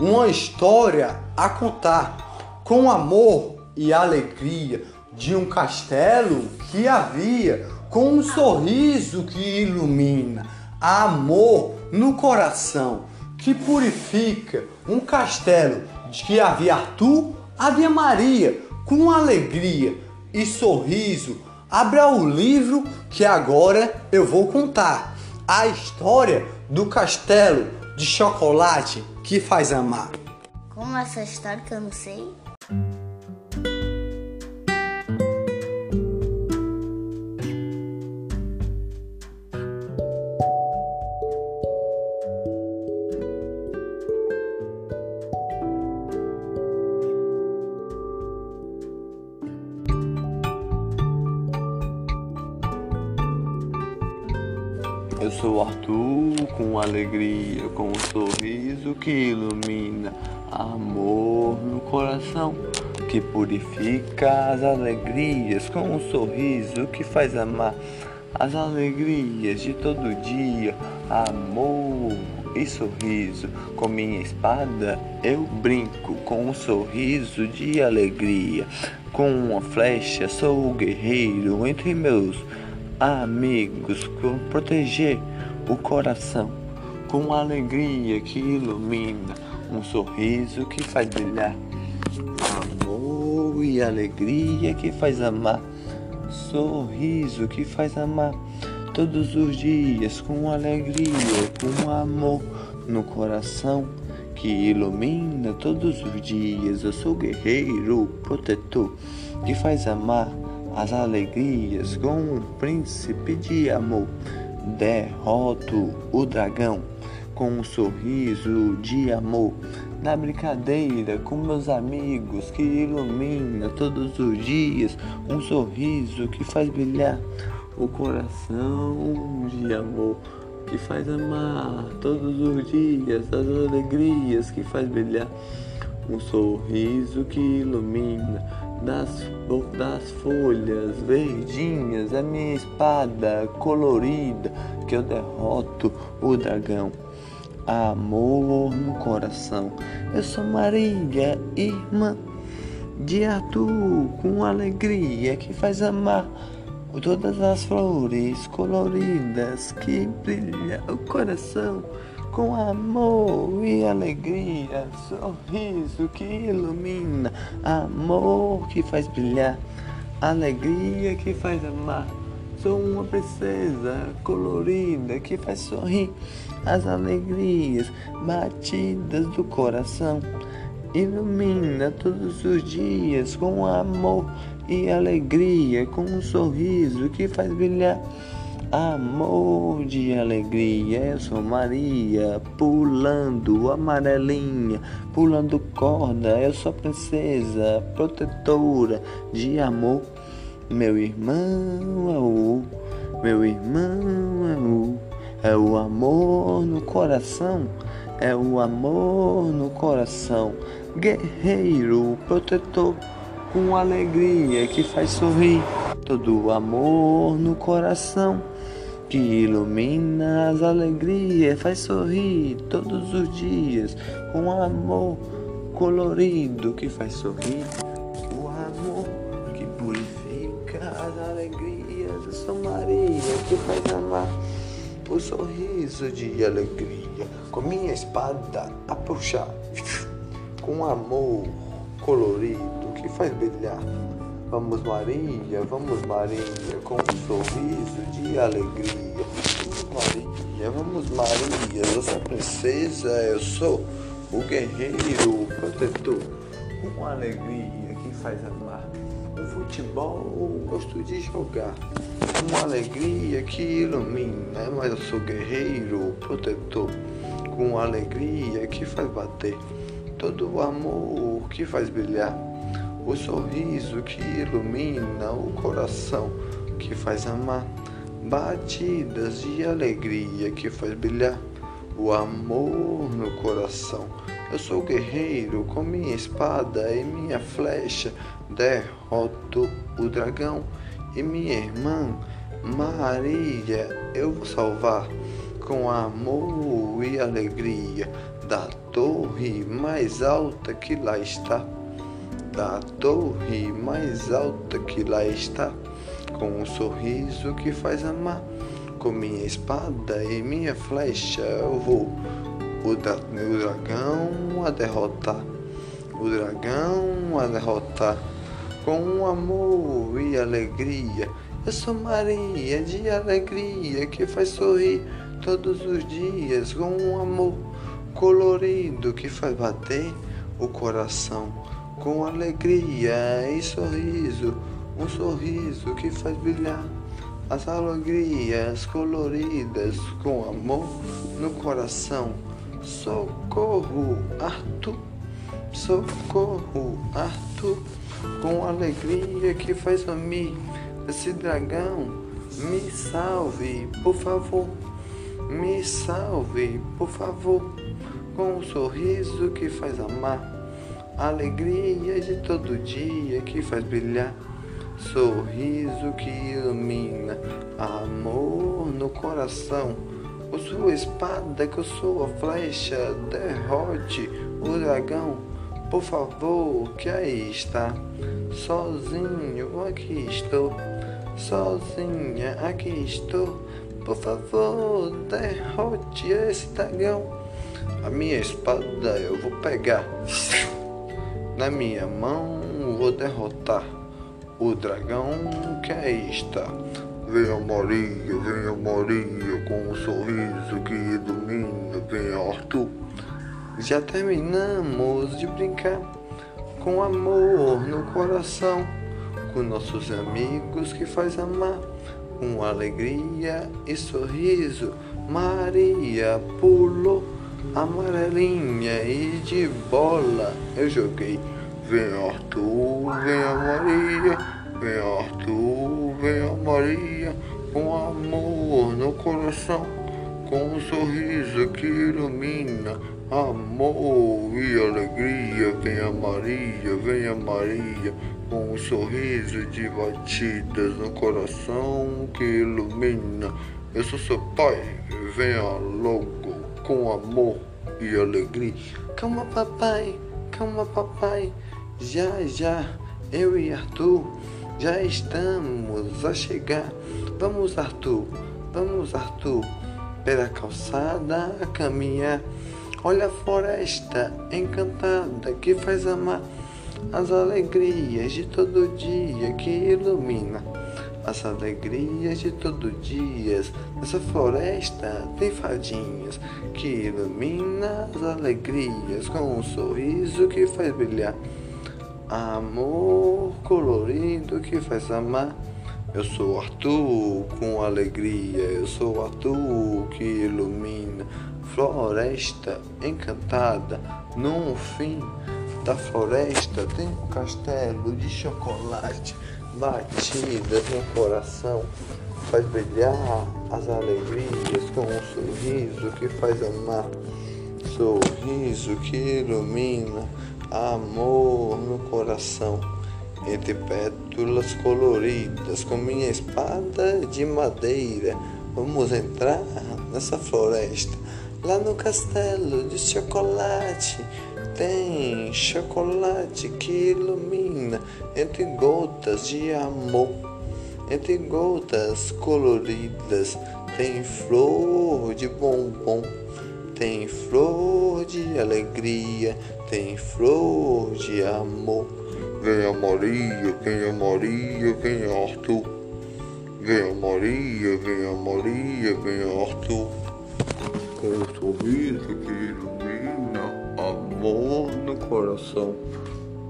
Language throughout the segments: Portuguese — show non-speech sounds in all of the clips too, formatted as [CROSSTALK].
uma história a contar com amor e alegria de um castelo que havia com um sorriso que ilumina, amor no coração que purifica, um castelo de que havia Arthur, havia Maria, com alegria e sorriso. Abra o livro que agora eu vou contar a história do castelo de chocolate que faz amar. Como essa história que eu não sei? Que ilumina, amor no coração, que purifica as alegrias, com um sorriso que faz amar as alegrias de todo dia, amor e sorriso. Com minha espada eu brinco, com um sorriso de alegria, com uma flecha sou o guerreiro entre meus amigos, proteger o coração com alegria que ilumina, um sorriso que faz brilhar, amor e alegria que faz amar, sorriso que faz amar todos os dias com alegria, com amor no coração que ilumina todos os dias. Eu sou guerreiro, protetor que faz amar as alegrias com um príncipe de amor. Derroto o dragão com um sorriso de amor. Na brincadeira com meus amigos que ilumina todos os dias. Um sorriso que faz brilhar o coração de amor. Que faz amar todos os dias as alegrias que faz brilhar um sorriso que ilumina das, das folhas verdinhas a minha espada colorida que eu derroto o dragão. Amor no coração. Eu sou Maria, irmã de Arthur, com alegria que faz amar todas as flores coloridas que brilha o coração com amor e alegria, sorriso que ilumina, amor que faz brilhar, alegria que faz amar. Sou uma princesa colorida que faz sorrir as alegrias batidas do coração. Ilumina todos os dias com amor e alegria, com um sorriso que faz brilhar amor de alegria. Eu sou Maria, pulando amarelinha, pulando corda. Eu sou princesa, protetora de amor. Meu irmão é o, meu irmão é o, é o amor no coração, é o amor no coração. Guerreiro, protetor, com alegria que faz sorrir, todo o amor no coração que ilumina as alegrias, faz sorrir todos os dias, com amor colorido que faz sorrir, o amor que purifica as alegrias. Eu sou Maria que faz amar o sorriso de alegria, com minha espada a puxar, com amor colorido que faz brilhar Vamos Maria, vamos Maria, com um sorriso de alegria. Vamos Maria, vamos Maria, eu sou princesa, eu sou o guerreiro, o protetor. Com alegria que faz amar. O futebol gosto de jogar. Com alegria que ilumina, mas eu sou guerreiro, protetor. Com alegria que faz bater. Todo o amor que faz brilhar o sorriso que ilumina o coração, que faz amar, batidas de alegria que faz brilhar o amor no coração. Eu sou guerreiro com minha espada e minha flecha, derroto o dragão e minha irmã Maria. Eu vou salvar com amor e alegria da torre mais alta que lá está, da torre mais alta que lá está, com um sorriso que faz amar, com minha espada e minha flecha eu vou o, dragão a derrotar, o dragão a derrotar, com amor e alegria. Eu sou Maria de alegria que faz sorrir todos os dias. Com um amor colorido que faz bater o coração. Com alegria e sorriso, um sorriso que faz brilhar as alegrias coloridas. Com amor no coração. Socorro, Arthur, socorro, Arthur, com alegria que faz sumir esse dragão. Me salve, por favor, me salve, por favor, com um sorriso que faz amar, alegria de todo dia que faz brilhar, sorriso que ilumina, amor no coração sua espada, com sua flecha, derrote o dragão. Por favor, que aí está. Sozinho aqui estou. Sozinha aqui estou. Por favor, derrote esse dragão. A minha espada eu vou pegar. Na minha mão vou derrotar o dragão que aí está. Venha Maria, venha Maria, com um sorriso que ilumina, venha Arthur. Já terminamos de brincar com amor no coração, com nossos amigos que faz amar, com alegria e sorriso. Maria pulou, amarelinha e de bola eu joguei. Venha Arthur, venha Maria. Vem Arthur, venha Maria, com amor no coração, com um sorriso que ilumina, amor e alegria. Venha Maria, venha Maria, com um sorriso de batidas no coração que ilumina. Eu sou seu pai, venha logo, com amor e alegria. Calma, papai, calma, papai, já, já, eu e Arthur já estamos a chegar. Vamos, Arthur. Vamos, Arthur. Pela calçada a caminhar. Olha a floresta encantada que faz amar as alegrias de todo dia que ilumina. As alegrias de todo dia. Nessa floresta tem fadinhas que ilumina as alegrias com um sorriso que faz brilhar. Amor colorido que faz amar. Eu sou Arthur com alegria, eu sou Arthur que ilumina floresta encantada. No fim da floresta tem um castelo de chocolate batidas no coração. Faz brilhar as alegrias com um sorriso que faz amar. Sorriso que ilumina amor no coração, entre pétalas coloridas, com minha espada de madeira. Vamos entrar nessa floresta, lá no castelo de chocolate. Tem chocolate que ilumina entre gotas de amor, entre gotas coloridas. Tem flor de bombom tem flor de alegria, tem flor de amor. Venha Maria, venha Maria, venha Arthur. Venha Maria, venha Maria, venha Arthur. Com um sorriso que ilumina amor no coração.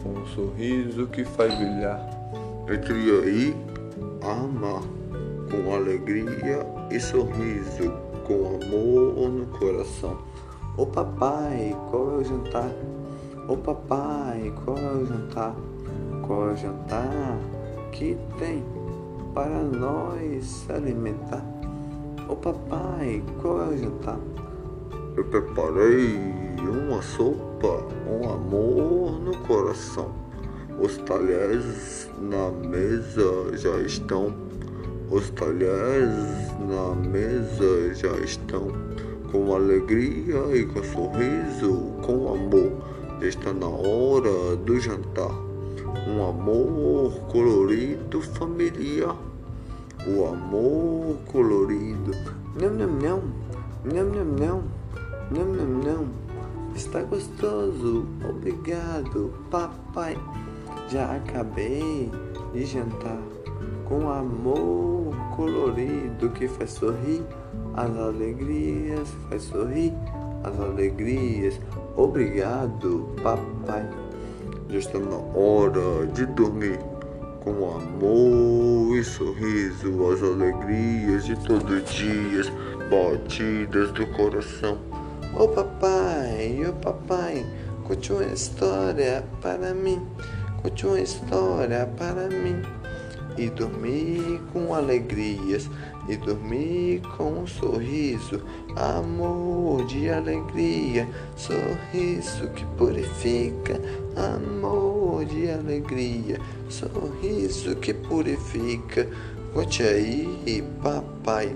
Um sorriso que faz brilhar. Entre aí, ama com alegria e sorriso com amor no coração. Ô papai, qual é o jantar? Ô papai, qual é o jantar? Qual é o jantar que tem para nós se alimentar? Ô papai, qual é o jantar? Eu preparei uma sopa, um amor no coração. Os talheres na mesa já estão os talheres na mesa já estão com alegria e com sorriso, com amor. Está na hora do jantar. Um amor colorido familiar. O amor colorido. Não, não, não. Não, não, não. Não, não, não. Está gostoso. Obrigado, papai. Já acabei de jantar com amor colorido que faz sorrir as alegrias, faz sorrir as alegrias. Obrigado, papai. Já está na hora de dormir com amor e sorriso, as alegrias de todos os dias, batidas do coração. Ô oh, papai, ô oh, papai, conte uma história para mim, conte uma história para mim e dormir com alegrias, e dormir com um sorriso, amor de alegria, sorriso que purifica, amor de alegria, sorriso que purifica. Conte aí, papai,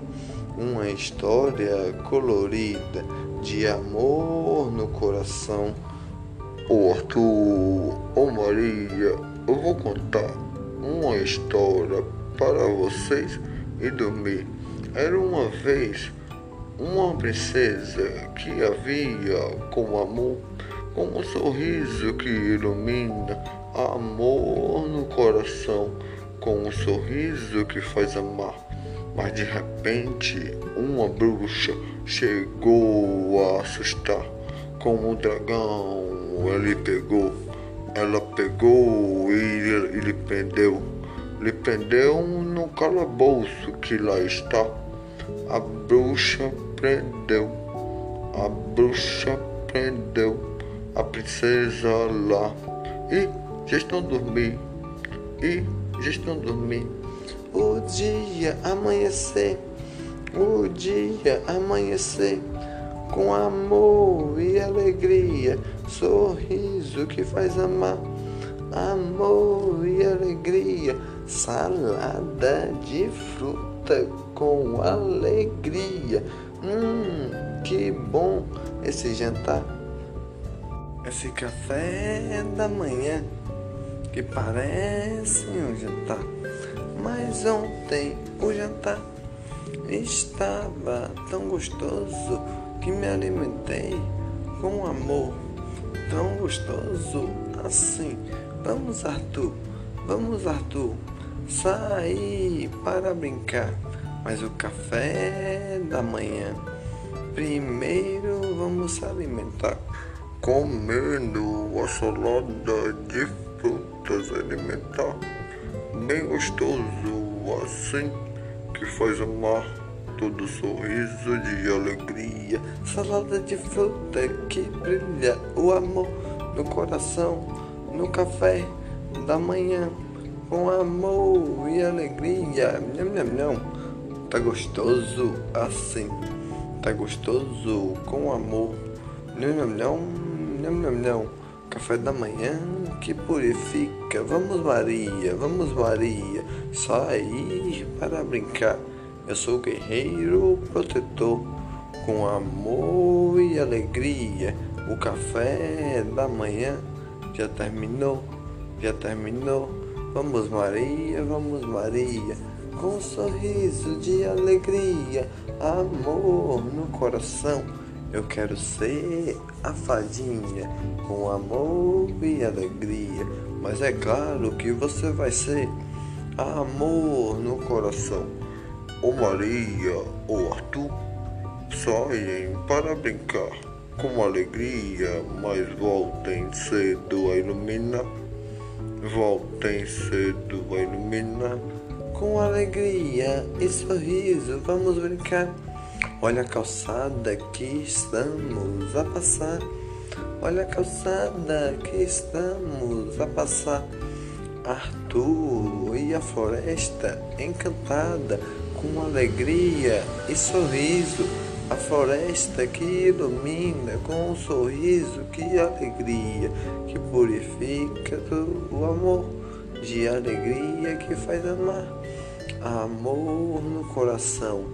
uma história colorida de amor no coração. Ô Arthur, ô Maria, eu vou contar uma história para vocês e dormir. Era uma vez uma princesa que havia com amor, com um sorriso que ilumina, amor no coração, com um sorriso que faz amar. Mas de repente uma bruxa chegou a assustar. Com o dragão ele pegou ela pegou e lhe prendeu. Lhe prendeu no calabouço que lá está. A bruxa prendeu. A bruxa prendeu a princesa lá. E já estão dormindo. E já estão dormindo. O dia amanhecer. O dia amanhecer com amor e alegria, sorriso que faz amar, amor e alegria, salada de fruta com alegria. Hum, que bom esse jantar, esse café da manhã que parece um jantar, mas ontem o jantar estava tão gostoso que me alimentei com amor tão gostoso assim. Vamos, Arthur, vamos, Arthur, sair para brincar. Mas o café da manhã, primeiro vamos se alimentar, comendo a salada de frutas alimentar, bem gostoso assim, que faz amar todo sorriso de alegria, salada de fruta que brilha o amor no coração, no café da manhã, com amor e alegria. Nham, nham, nham. Tá gostoso assim, tá gostoso com amor. Nham, nham, nham, nham, nham, nham. Café da manhã que purifica. Vamos, Maria, vamos, Maria, sair para brincar. Eu sou guerreiro protetor, com amor e alegria. O café da manhã já terminou, já terminou. Vamos, Maria, vamos, Maria, com um sorriso de alegria, amor no coração. Eu quero ser a fadinha com amor e alegria. Mas é claro que você vai ser amor no coração. O Maria ou Arthur saem para brincar com alegria, mas voltem cedo a iluminar. Voltem cedo a iluminar. Com alegria e sorriso vamos brincar. Olha a calçada que estamos a passar. Olha a calçada que estamos a passar. Arthur e a floresta encantada com alegria e sorriso, a floresta que ilumina com um sorriso que alegria, que purifica o amor, de alegria que faz amar. Amor no coração,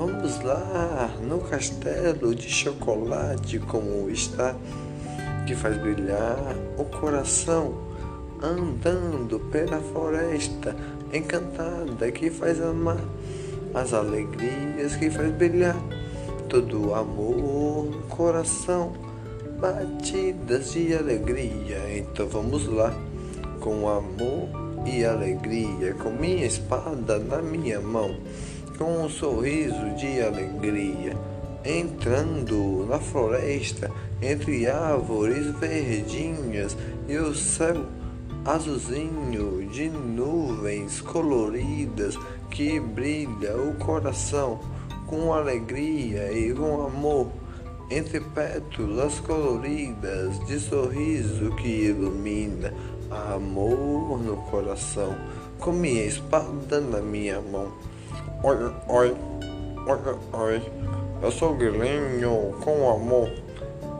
Vamos lá no castelo de chocolate como está, que faz brilhar o coração, andando pela floresta encantada que faz amar as alegrias que faz brilhar todo amor coração, batidas de alegria. Então vamos lá, com amor e alegria, com minha espada na minha mão com um sorriso de alegria, entrando na floresta entre árvores verdinhas e o céu azulzinho de nuvens coloridas que brilha o coração com alegria e com amor entre pétalas coloridas de sorriso que ilumina amor no coração com minha espada na minha mão Oi, oi, oi, oi. Eu sou Guilherme com amor.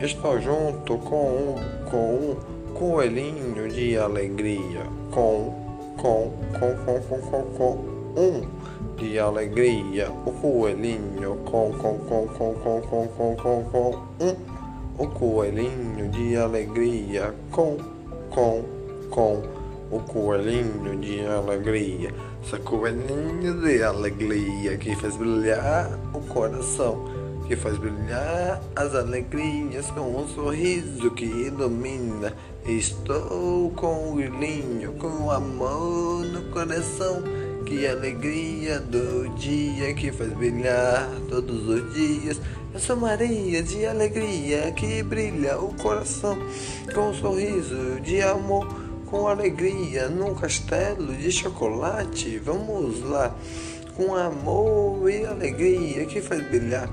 Estou junto com um, com um coelhinho de alegria. Com, com, com, com, com, com, com um de alegria. O coelhinho com, com, com, com, com, com, com, com, com um. O coelhinho de alegria. Com, com, com. O coelhinho de alegria. Sacolinho de alegria que faz brilhar o coração, que faz brilhar as alegrias com um sorriso que ilumina. Estou com o grilinho, com amor no coração. Que alegria do dia que faz brilhar todos os dias. Eu sou Maria de alegria que brilha o coração com um sorriso de amor com alegria num castelo de chocolate. Vamos lá, com amor e alegria que faz brilhar,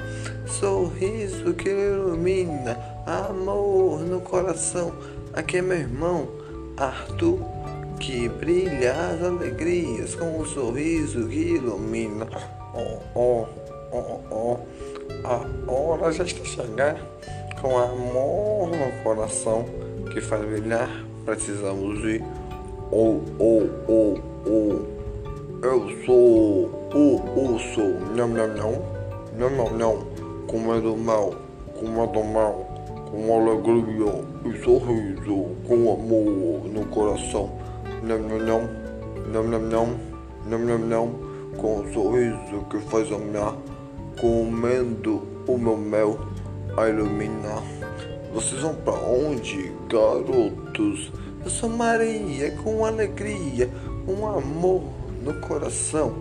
sorriso que ilumina, amor no coração. Aqui é meu irmão Arthur, que brilha as alegrias com o sorriso que ilumina. Oh, oh, oh, oh, a hora já está chegando com amor no coração que faz brilhar precisamos ir. Ou, ou, ou, ou. Eu sou o urso. Não, não, não. Não, não, não. Com medo mal. Com medo mal. Com alegria e sorriso. Com amor no coração. Não, não, não. Não, não, não. Não, não, não. Com um sorriso que faz amar. Comendo o meu mel a iluminar. Vocês vão para onde, garotos? Eu sou Maria com alegria, um amor no coração.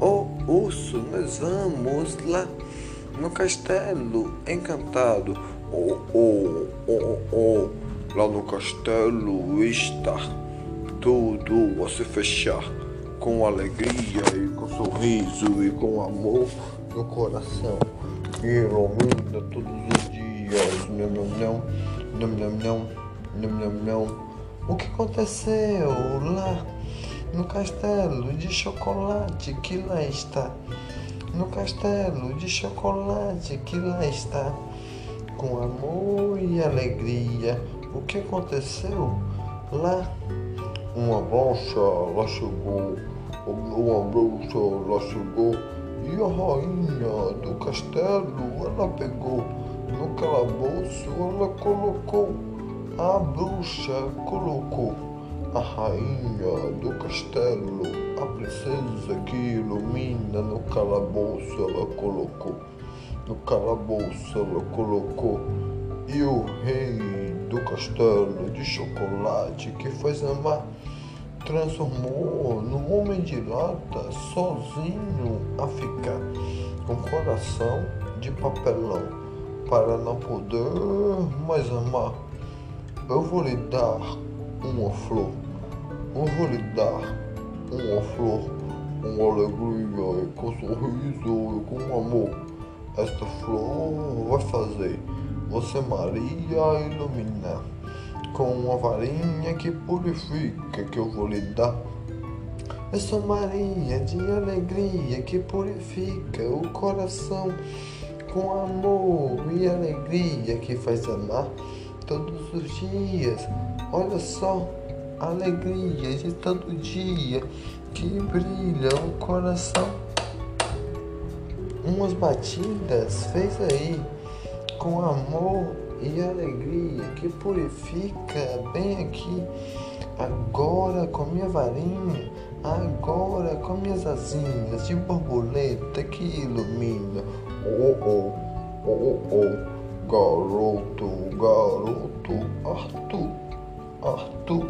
Oh, urso, nós vamos lá no castelo encantado. Oh, oh, oh, oh, lá no castelo está tudo a se fechar com alegria e com sorriso e com amor no coração. E ilumina todos os dias não, não, não, não, não, não, não, não, não. O que aconteceu lá no castelo de chocolate que lá está? No castelo de chocolate que lá está, com amor e alegria. O que aconteceu lá? Uma bruxa lá chegou, uma bruxa lá chegou e a rainha do castelo ela pegou no calabouço ela colocou, a bruxa colocou, a rainha do castelo, a princesa que ilumina no calabouço ela colocou, no calabouço ela colocou, e o rei do castelo de chocolate que faz amar transformou no homem de lata sozinho a ficar com coração de papelão para não poder mais amar. Eu vou lhe dar uma flor. Eu vou lhe dar uma flor, com alegria, com sorriso e com amor. Esta flor vai fazer você, Maria, iluminar com uma varinha que purifica que eu vou lhe dar. Eu sou Maria de alegria que purifica o coração com amor e alegria que faz amar todos os dias. Olha só, alegria de todo dia que brilha o coração. umas batidas, fez aí, com amor e alegria que purifica bem aqui. Agora com minha varinha, agora com minhas asinhas de borboleta que ilumina. Oh, oh, oh, oh. Garoto, garoto, Arthur, Arthur,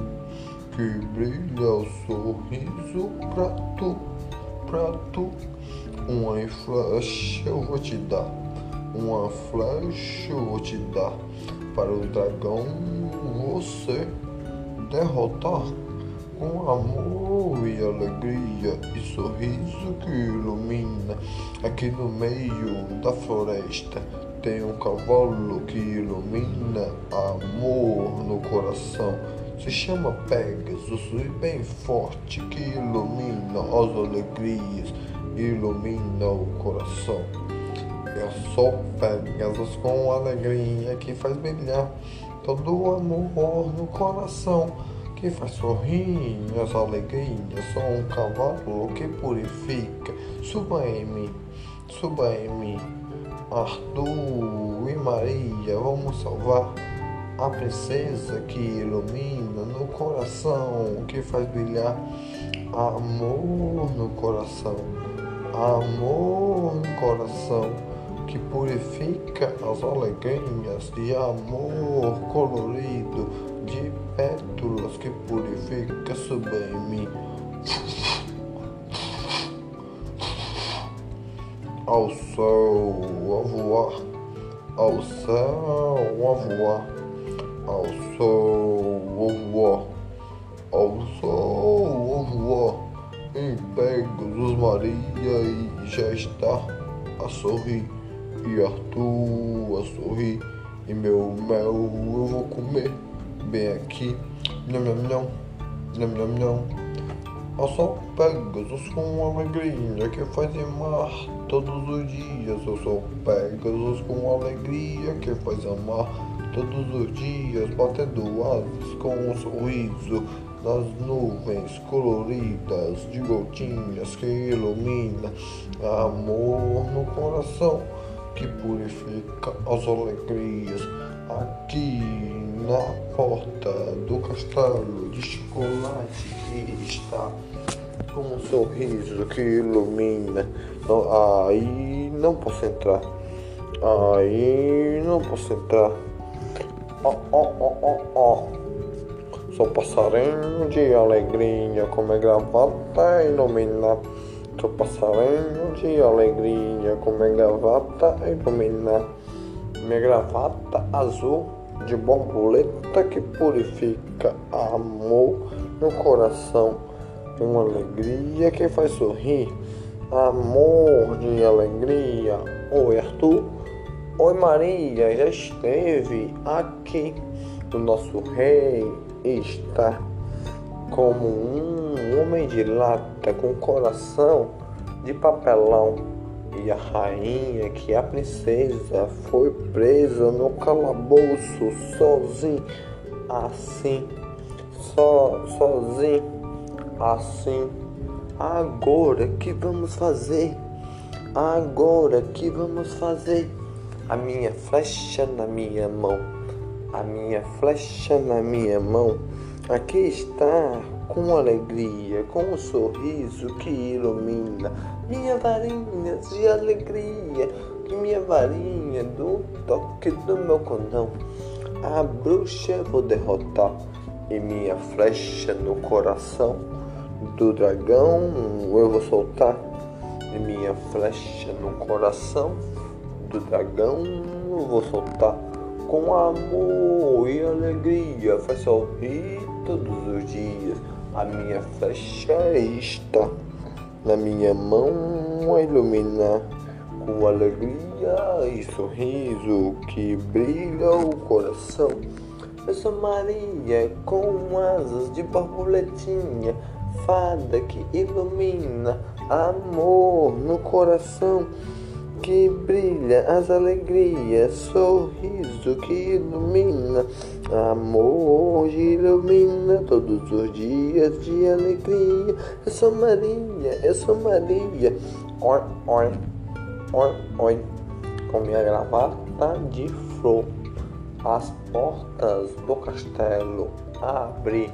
que brilha o sorriso pra tu, pra tu. Uma flecha eu vou te dar, uma flecha vou te dar, para o dragão você derrotar com amor e alegria e sorriso que ilumina aqui no meio da floresta tem um cavalo que ilumina amor no coração. Se chama Pegasus e bem forte que ilumina as alegrias, ilumina o coração. Eu sou Pegasus com alegria que faz brilhar todo o amor no coração, que faz sorrir as alegrias. Sou um cavalo que purifica. Suba em mim, suba em mim. Arthur e Maria, vamos salvar a princesa que ilumina no coração, que faz brilhar amor no coração, amor no coração, que purifica as alegrias de amor colorido, de pétalas que purifica mim. ao céu a voar, ao céu a voar, ao céu a voar, ao céu a voar, em Pegasus Maria e já está a sorrir, e Arthur a sorrir, e meu mel eu vou comer bem aqui, nham nham nham, nham nham nham. Eu sou Pegasus com alegria que faz amar todos os dias. Eu sou Pegasus com alegria que faz amar todos os dias, batendo asas com um sorriso das nuvens coloridas de gotinhas que ilumina amor no coração que purifica as alegrias aqui na porta do castelo de chocolate que está com um sorriso que ilumina. Aí não posso entrar. Aí não posso entrar. Ó, ó, ó, ó, ó. Sou passarinho de alegria, com minha gravata ilumina. Sou passarinho de alegria, com minha gravata ilumina. Minha gravata azul de borboleta que purifica amor no coração. Uma alegria que faz sorrir. Amor de alegria. Oi, Arthur. Oi, Maria. Já esteve aqui. O nosso rei está como um homem de lata com coração de papelão e a rainha, que a princesa, foi presa no calabouço sozinho, assim, só, sozinho, assim. Agora que vamos fazer? Agora que vamos fazer? A minha flecha na minha mão, a minha flecha na minha mão. Aqui está com alegria, com um sorriso que ilumina minha varinha de alegria, minha varinha do toque do meu condão. A bruxa vou derrotar e minha flecha no coração do dragão eu vou soltar. E minha flecha no coração do dragão eu vou soltar. Com amor e alegria faz sorrir todos os dias a minha flecha está na minha mão a iluminar com alegria e sorriso que brilha o coração. Eu sou Maria com asas de borboletinha, fada que ilumina amor no coração que brilha as alegrias, sorriso que ilumina, amor que ilumina todos os dias de alegria. Eu sou Maria, eu sou Maria. Oi, oi, oi, oi, com minha gravata de flor. As portas do castelo abri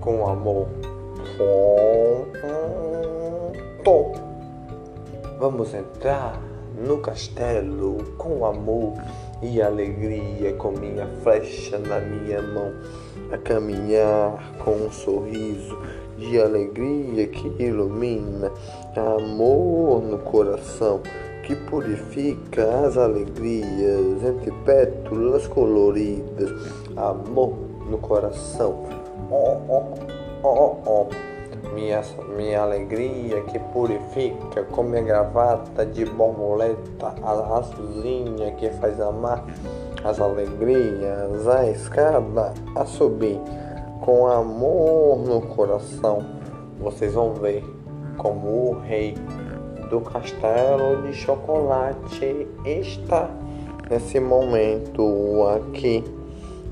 com amor. Tom. Vamos entrar no castelo com amor e alegria, com minha flecha na minha mão, a caminhar com um sorriso de alegria que ilumina, amor no coração que purifica as alegrias entre pétalas coloridas, amor no coração. Oh, oh, oh, oh. Minha, minha alegria que purifica com minha gravata de borboleta, a azulzinha que faz amar as alegrias, a escada a subir com amor no coração. Vocês vão ver como o rei do castelo de chocolate está nesse momento aqui,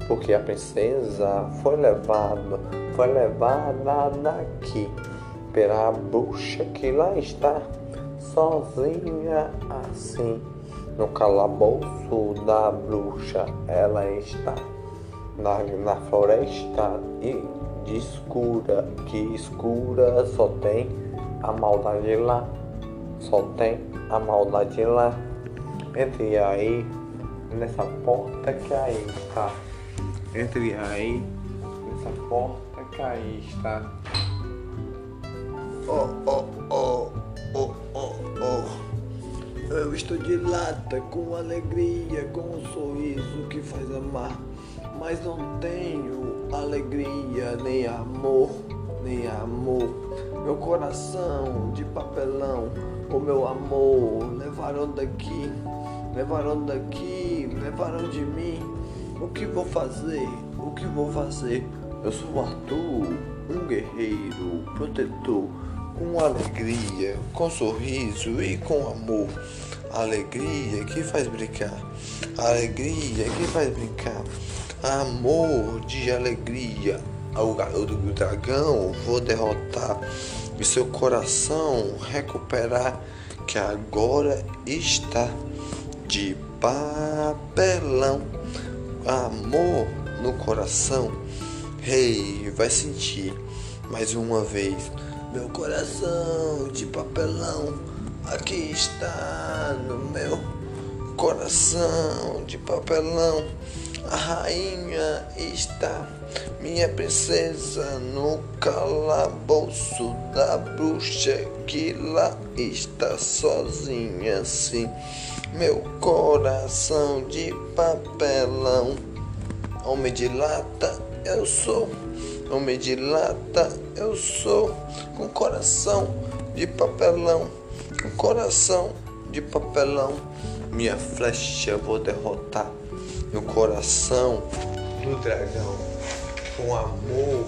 porque a princesa foi levada, foi levada daqui pela bruxa que lá está, sozinha assim, no calabouço da bruxa ela está na, na floresta e de escura, que escura só tem a maldade lá, só tem a maldade lá. Entre aí, nessa porta que aí está. Entre aí, nessa porta que aí está. Oh, oh, oh, oh, oh, oh. Eu estou de lata, com alegria, com um sorriso que faz amar mas não tenho alegria, nem amor, nem amor. Meu coração de papelão, o meu amor, levaram daqui, levaram daqui, levaram de mim. O que vou fazer? O que vou fazer? Eu sou Arthur, um guerreiro, protetor, com alegria, com sorriso e com amor. Alegria que faz brincar, alegria que faz brincar amor de alegria. O garoto do dragão vou derrotar e seu coração recuperar, que agora está de papelão. Amor no coração, rei, vai sentir mais uma vez. Meu coração de papelão, aqui está no meu coração de papelão. A rainha está, minha princesa, no calabouço da bruxa que lá está sozinha assim. Meu coração de papelão, homem de lata eu sou, homem de lata eu sou, com coração de papelão, com coração de papelão, minha flecha vou derrotar. No coração do dragão, com amor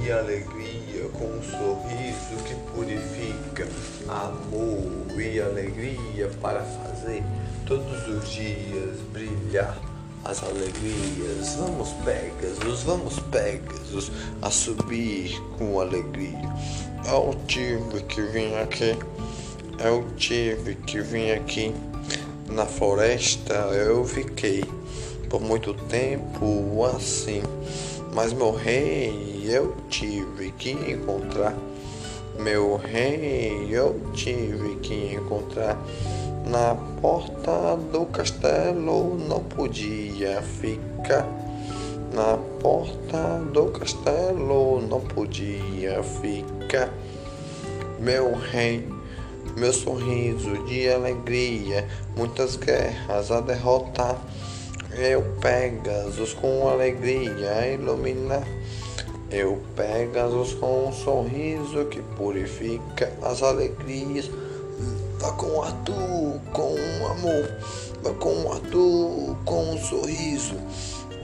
e alegria, com um sorriso que purifica, amor e alegria para fazer todos os dias brilhar as alegrias. Vamos, Pegasus, vamos, Pegasus, a subir com alegria. Eu tive que vir aqui, eu tive que vir aqui. Na floresta eu fiquei por muito tempo assim. Mas meu rei eu tive que encontrar. Meu rei eu tive que encontrar. Na porta do castelo não podia ficar. Na porta do castelo não podia ficar. Meu rei, meu sorriso de alegria, muitas guerras a derrotar. Eu Pegasus com alegria ilumina. Eu Pegasus com um sorriso que purifica as alegrias. Vá com Arthur com um amor. Vá com Arthur com um sorriso.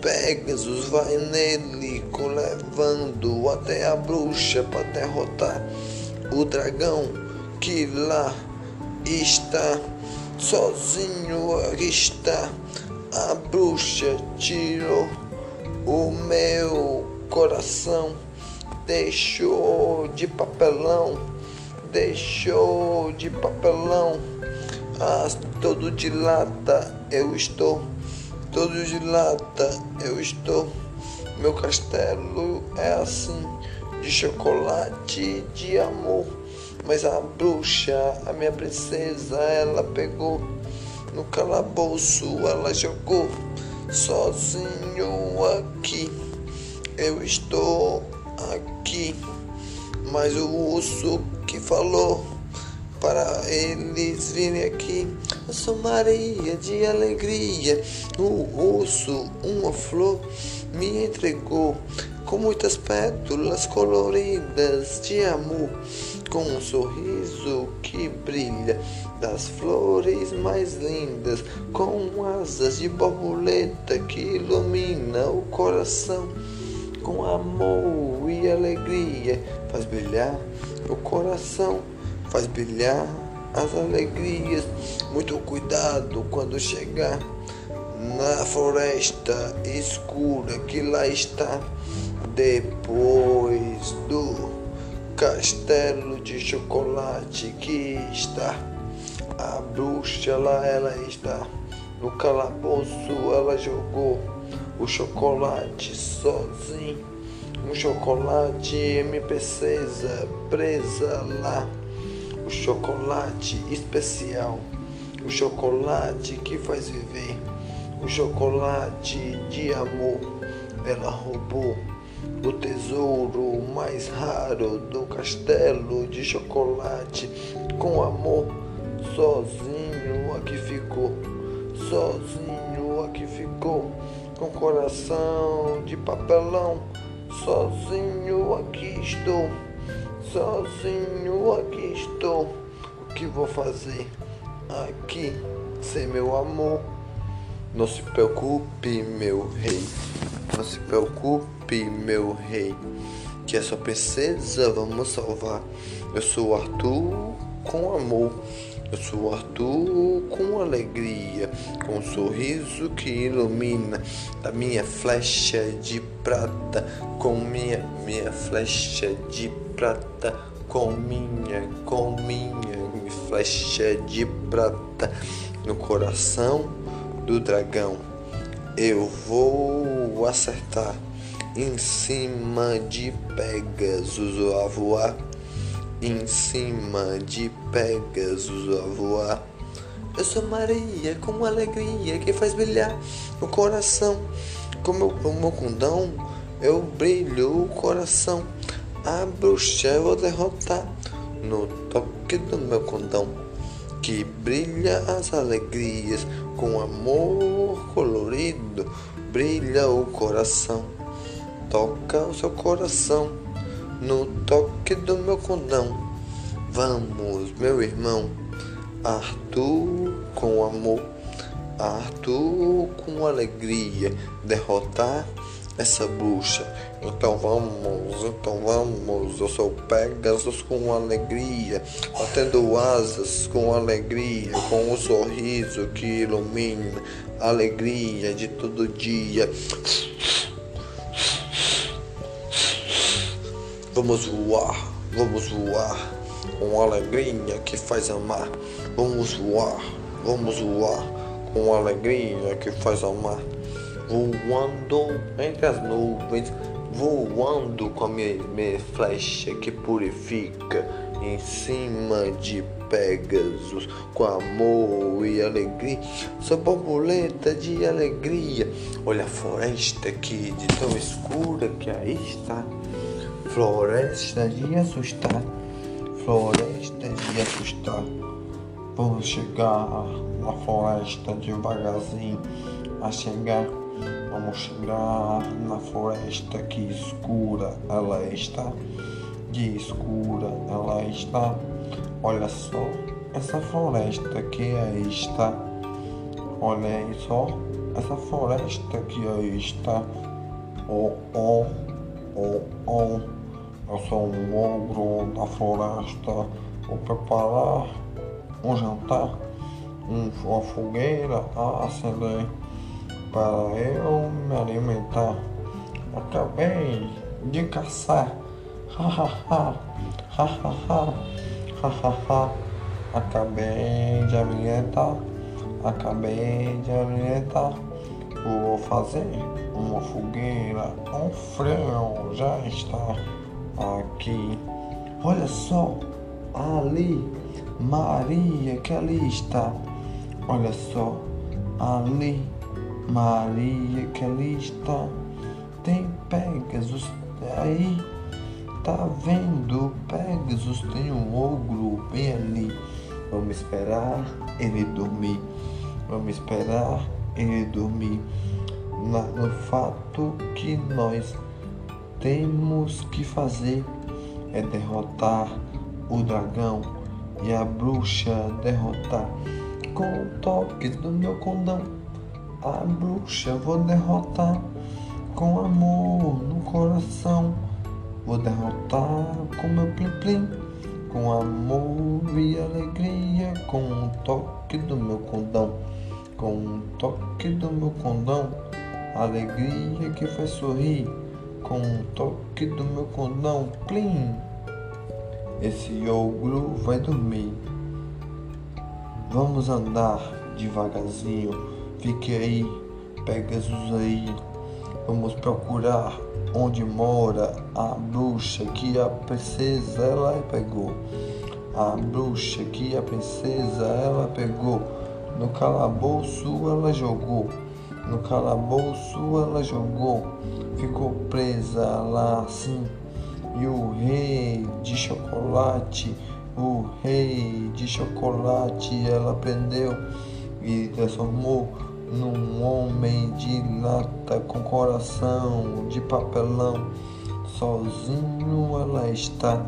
Pegasus vai nele, levando até a bruxa para derrotar o dragão que lá está, sozinho está. A bruxa tirou o meu coração, deixou de papelão, deixou de papelão. Ah, todo de lata eu estou, todo de lata eu estou. Meu castelo é assim, de chocolate de amor. Mas a bruxa, a minha princesa, ela pegou no calabouço, ela jogou sozinho aqui. Eu estou aqui, mas o urso que falou para eles virem aqui. Eu sou Maria de alegria. O urso, uma flor, me entregou com muitas pétalas coloridas de amor, com um sorriso que brilha das flores mais lindas, com asas de borboleta que ilumina o coração, com amor e alegria faz brilhar o coração faz brilhar as alegrias. Muito cuidado quando chegar na floresta escura que lá está. Depois do castelo de chocolate que está. A bruxa lá ela está. No calabouço ela jogou o chocolate sozinho. Um chocolate MP6 presa lá o chocolate especial, o chocolate que faz viver, o chocolate de amor. Ela roubou o tesouro mais raro do castelo de chocolate com amor. Sozinho aqui ficou, sozinho aqui ficou, com coração de papelão. Sozinho aqui estou. Sozinho aqui estou. O que vou fazer aqui sem meu amor? Não se preocupe, meu rei. Não se preocupe, meu rei. Que essa princesa vamos salvar. Eu sou Arthur com amor. Eu sou Arthur com alegria, com um sorriso que ilumina da minha flecha de prata, com minha minha flecha de prata, com minha, com minha flecha de prata no coração do dragão. Eu vou acertar em cima de Pegasus a voar, em cima de Pegasus a voar. Eu sou Maria com alegria que faz brilhar o coração. Com meu, com meu condão eu brilho o coração. A bruxa eu vou derrotar no toque do meu condão, que brilha as alegrias com amor colorido, brilha o coração. Toca o seu coração no toque do meu condão. Vamos, meu irmão, Arthur com amor, Arthur com alegria, derrotar essa bruxa. Então vamos, então vamos. Eu sou Pegasus com alegria, batendo asas com alegria, com um sorriso que ilumina a alegria de todo dia. Vamos voar, vamos voar com alegria que faz amar. Vamos voar, vamos voar com alegria que faz amar voando entre as nuvens, voando com a minha, minha flecha que purifica em cima de Pegasus, com amor e alegria. Sou borboleta de alegria. Olha a floresta aqui de tão escura que aí está. Floresta de assustar, floresta de assustar. Vamos chegar na floresta devagarzinho a chegar Vamos chegar na floresta que escura ela está. De escura ela está. Olha só essa floresta que aí está. Olha aí só essa floresta que aí está. Oh, oh, oh, oh. Eu sou um ogro da floresta. Vou preparar um jantar, uma fogueira a acender para eu me alimentar. Acabei de caçar. Ha ha ha. Ha ha. Acabei de ambientar, acabei de ambientar. Vou fazer uma fogueira, um frio já está aqui. Olha só, ali, Maria que ali está. Olha só, ali, Maria que ali está. Tem Pegasus aí, tá vendo? Pegasus tem um ogro bem ali. Vamos esperar ele dormir. Vamos esperar ele dormir. No fato que nós temos que fazer é derrotar o dragão e a bruxa derrotar com o toque do meu condão. A bruxa vou derrotar com amor no coração. Vou derrotar com meu plim plim, com amor e alegria, com o toque do meu condão, com o toque do meu condão, alegria que faz sorrir com um toque do meu condão, plim. Esse ogro vai dormir. Vamos andar devagarzinho. Fique aí, Pegasus aí. Vamos procurar onde mora a bruxa que a princesa ela pegou. A bruxa que a princesa ela pegou. No calabouço ela jogou. No calabouço ela jogou ficou presa lá assim. E o rei de chocolate, o rei de chocolate, ela prendeu e transformou num homem de lata com coração de papelão. Sozinho ela está.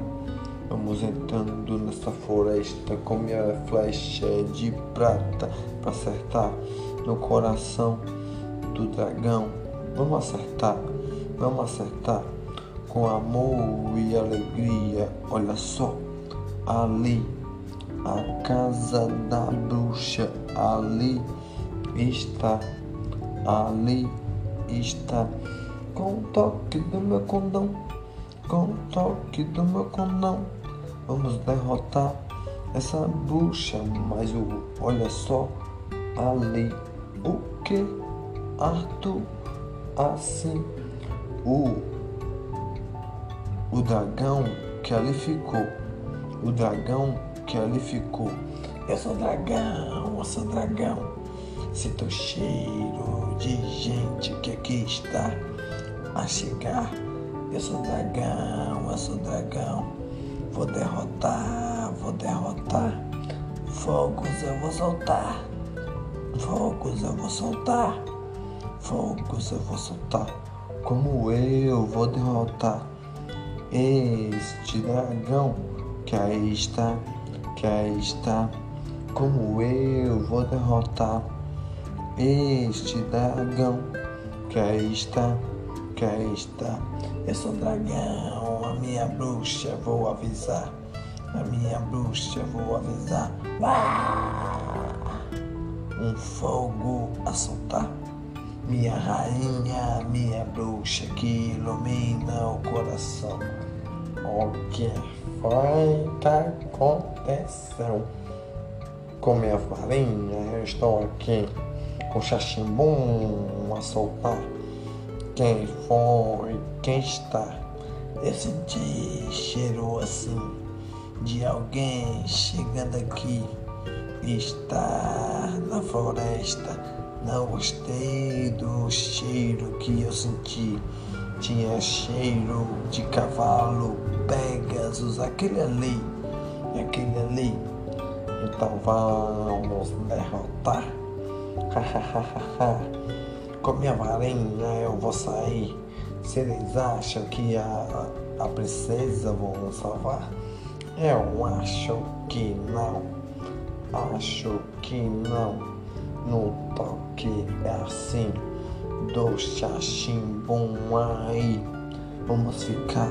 Vamos entrando nessa floresta com minha flecha de prata para acertar no coração do dragão. Vamos acertar. Vamos acertar com amor e alegria. Olha só, ali, a casa da bruxa, ali está, ali está, com o toque do meu condão, com o toque do meu condão. Vamos derrotar essa bruxa, mas olha só, ali, o que? Arthur, assim o, o dragão que ali ficou. O dragão que ali ficou. Eu sou dragão, eu sou dragão. Sinto cheiro de gente que aqui está a chegar. Eu sou dragão, eu sou dragão. Vou derrotar, vou derrotar. Fogos eu vou soltar. Fogos eu vou soltar. Fogos eu vou soltar. Como eu vou derrotar este dragão que aí está, que aí está, como eu vou derrotar este dragão que aí está, que aí está. Eu sou dragão, a minha bruxa vou avisar, a minha bruxa vou avisar. Um fogo a soltar minha rainha, minha bruxa que ilumina o coração. O que foi que aconteceu? Com minha farinha, eu estou aqui com chachimbum a soltar. Quem foi? Quem está? Eu senti cheiro assim de alguém chegando aqui. Está na floresta não gostei do cheiro que eu senti. Tinha cheiro de cavalo, Pegasus, aquele ali, aquele ali. Então vamos derrotar. [LAUGHS] Com minha varinha eu vou sair. Se eles acham que a, a princesa vão salvar, eu acho que não. Acho que não assim do aí. Vamos ficar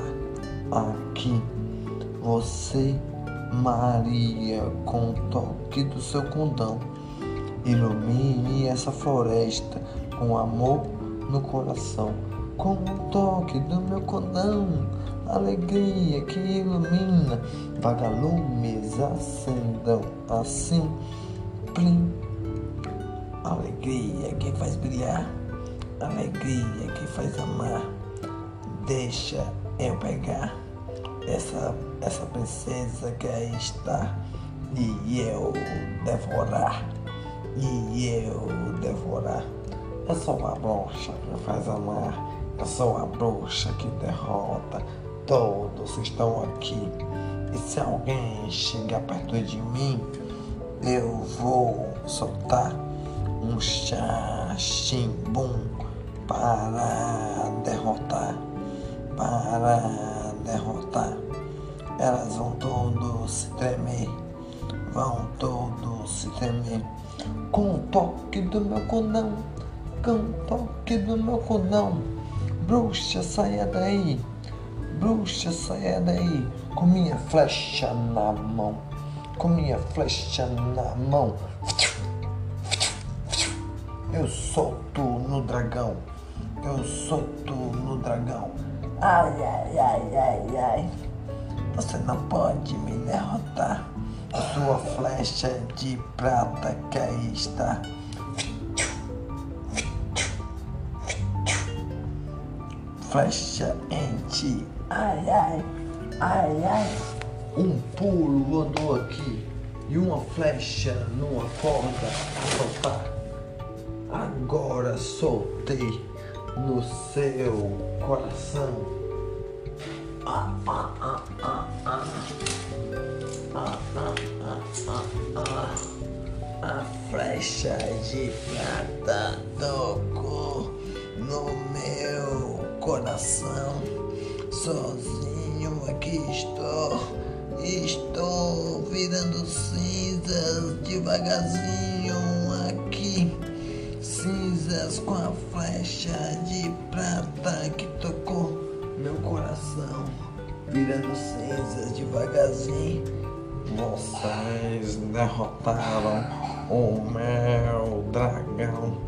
aqui. Você, Maria, com o toque do seu condão. Ilumine essa floresta com amor no coração. Com o toque do meu condão, alegria que ilumina, vagalumes acendam assim, plim. Alegria que faz brilhar, alegria que faz amar. Deixa eu pegar essa, essa princesa que aí está e eu devorar, e eu devorar. Eu sou uma bruxa que faz amar, eu sou a bruxa que derrota. Todos estão aqui. E se alguém chegar perto de mim, eu vou soltar um chachimbum para derrotar, para derrotar. Elas vão todos se tremer, vão todos se tremer com o toque do meu condão, com o toque do meu condão. Bruxa, saia daí, bruxa, saia daí, com minha flecha na mão, com minha flecha na mão. Eu solto no dragão, eu solto no dragão. Ai, ai, ai, ai, ai. Você não pode me derrotar. Sua flecha de prata que aí está. Flecha em ti. Ai, ai, ai, ai. Um pulo andou aqui e uma flecha numa corda a soltar. Agora soltei no seu coração. Ah, ah, ah, ah, ah. Ah, ah, ah, ah, ah. A flecha de prata tocou no meu coração. Sozinho aqui estou, estou virando cinzas devagarzinho. Cinzas com a flecha de prata que tocou meu coração, virando cinzas devagarzinho. Vocês derrotaram o meu dragão.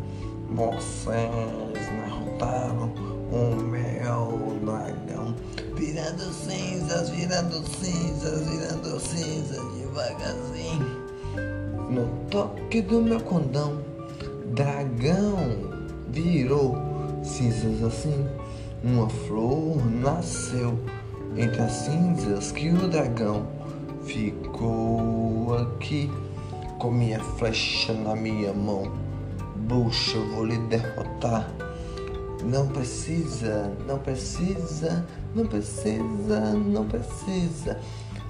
Vocês derrotaram o meu dragão. Virando cinzas, virando cinzas, virando cinzas devagarzinho. No toque do meu condão, dragão virou cinzas assim. Uma flor nasceu entre as cinzas que o dragão ficou aqui com minha flecha na minha mão. Bruxa, eu vou lhe derrotar. Não precisa, não precisa, não precisa, não precisa.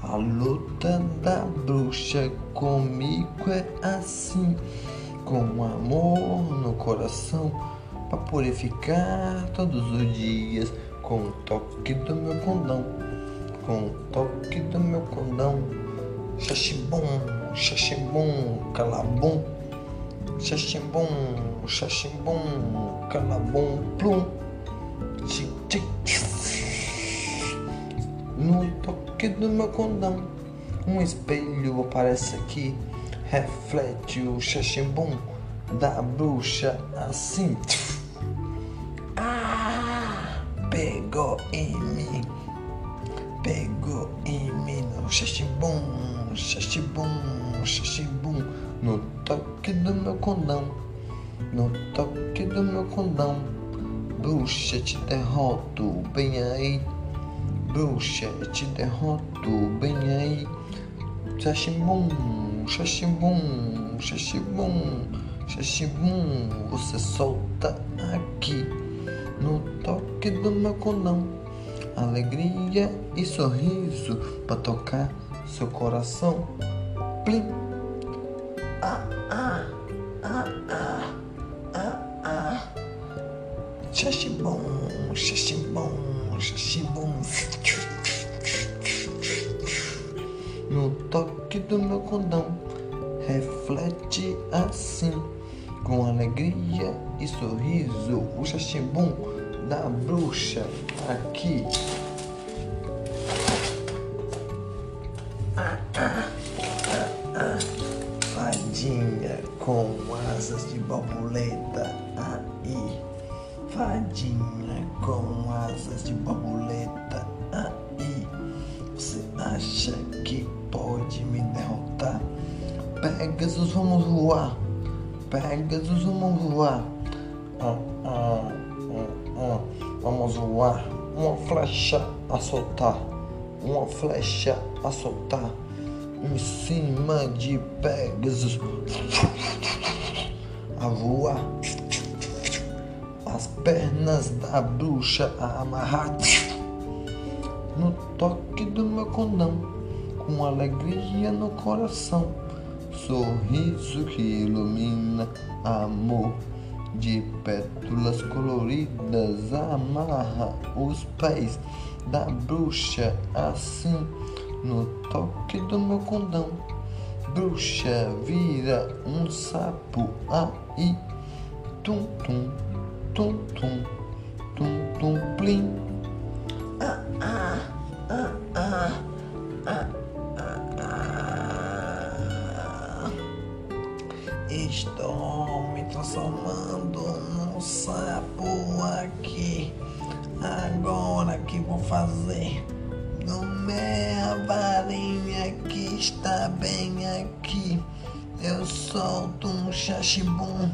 A luta da bruxa comigo é assim, com amor no coração, para purificar todos os dias, com o toque do meu condão, com o toque do meu condão. Xaxibum, xaxibum, calabum, xaxibum, xaxibum, calabum, plum. Tic, tic, no toque do meu condão, um espelho aparece aqui, reflete o xaximbum da bruxa assim. Ah, pegou em mim, pegou em mim no xaximbum, xaximbum, xaximbum, no toque do meu condão, no toque do meu condão. Bruxa, te derroto bem aí. Bruxa, te derroto bem aí. Xaximbum, xaximbum, xaximbum, xaximbum. Você solta aqui no toque do meu condão. Alegria e sorriso pra tocar seu coração. Plim. Ah, ah, ah, ah, ah, ah. Xaxibum, xaxibum, xaxibum. No toque do meu condão, reflete assim, com alegria e sorriso, o xaxibum da bruxa aqui. Fadinha com asas de borboleta aí. Fadinha com asas de borboleta Vamos voar. Pegasus, vamos voar. Ah, ah, ah, ah. Vamos voar. Uma flecha a soltar. Uma flecha a soltar. Em cima de Pegasus. A voar. As pernas da bruxa a amarrar. No toque do meu condão. Com alegria no coração sorriso que ilumina amor de pétalas coloridas amarra os pés da bruxa assim no toque do meu condão. Bruxa vira um sapo aí tum tum tum tum tum tum plim. Ah ah ah ah ah Estou me transformando num sapo aqui. Agora que vou fazer? No minha varinha que está bem aqui. Eu solto um xaxibum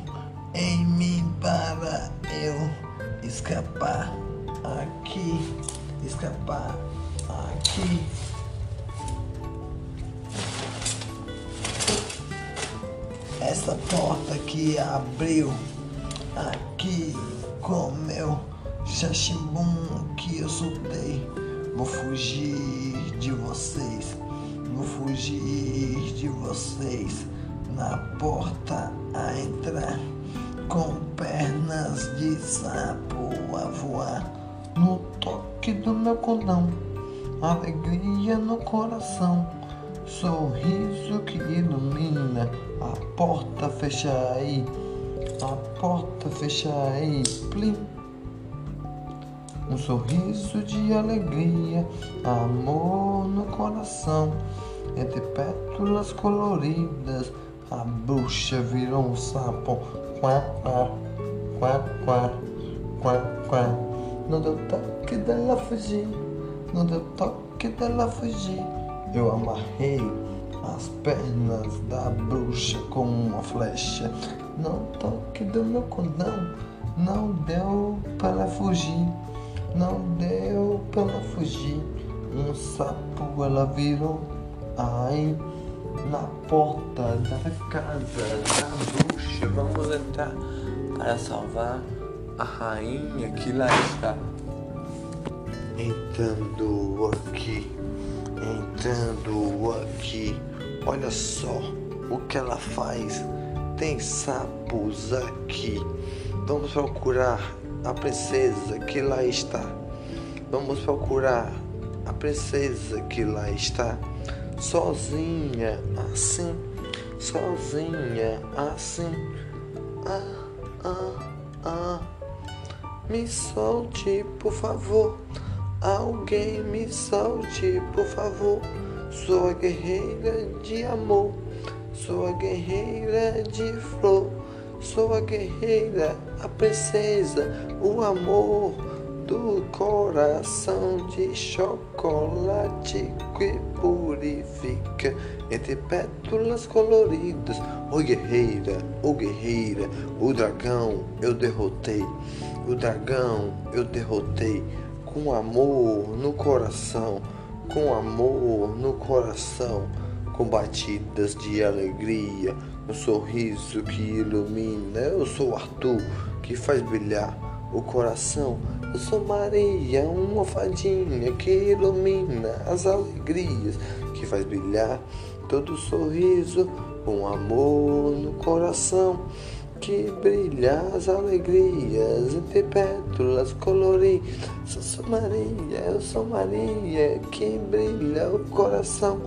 em mim para eu escapar aqui. Escapar aqui. Essa porta que abriu aqui com meu xaximbum que eu soltei. Vou fugir de vocês, vou fugir de vocês. Na porta a entrar com pernas de sapo a voar. No toque do meu condão, alegria no coração sorriso que ilumina, a porta fecha aí, a porta fecha aí, plim. Um sorriso de alegria, amor no coração, entre pétalas coloridas, a bruxa virou um sapo, quá, quá, quá, quá, quá, quá. Não deu toque dela fugir, não deu toque dela fugir. Eu amarrei as pernas da bruxa com uma flecha. Não toque do meu condão, não deu para fugir, não deu para fugir. Um sapo ela virou, ai, na porta da casa da bruxa. Vamos entrar para salvar a rainha que lá está. Entrando aqui entrando aqui. Olha só o que ela faz. Tem sapos aqui. Vamos procurar a princesa que lá está. Vamos procurar a princesa que lá está. Sozinha assim, sozinha assim. Ah, ah, ah. Me solte, por favor. Alguém me salte, por favor. Sou a guerreira de amor, sou a guerreira de flor, sou a guerreira, a princesa, o amor do coração de chocolate que purifica entre pétalas coloridas. O guerreira, o guerreira, o dragão eu derrotei, o dragão eu derrotei com amor no coração, com amor no coração, com batidas de alegria, um sorriso que ilumina. Eu sou Arthur, que faz brilhar o coração. Eu sou Maria, uma fadinha que ilumina as alegrias, que faz brilhar todo sorriso, com amor no coração que brilha as alegrias entre pétalas coloridas. Eu sou Maria, eu sou Maria, que brilha o coração.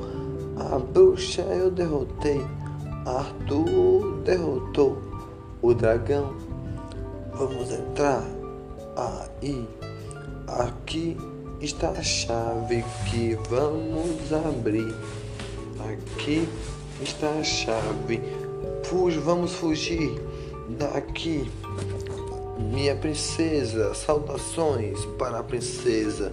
A bruxa eu derrotei, Arthur derrotou o dragão. Vamos entrar aí. Aqui está a chave que vamos abrir. Aqui está a chave. Fuj, vamos fugir daqui. Minha princesa, saudações para a princesa.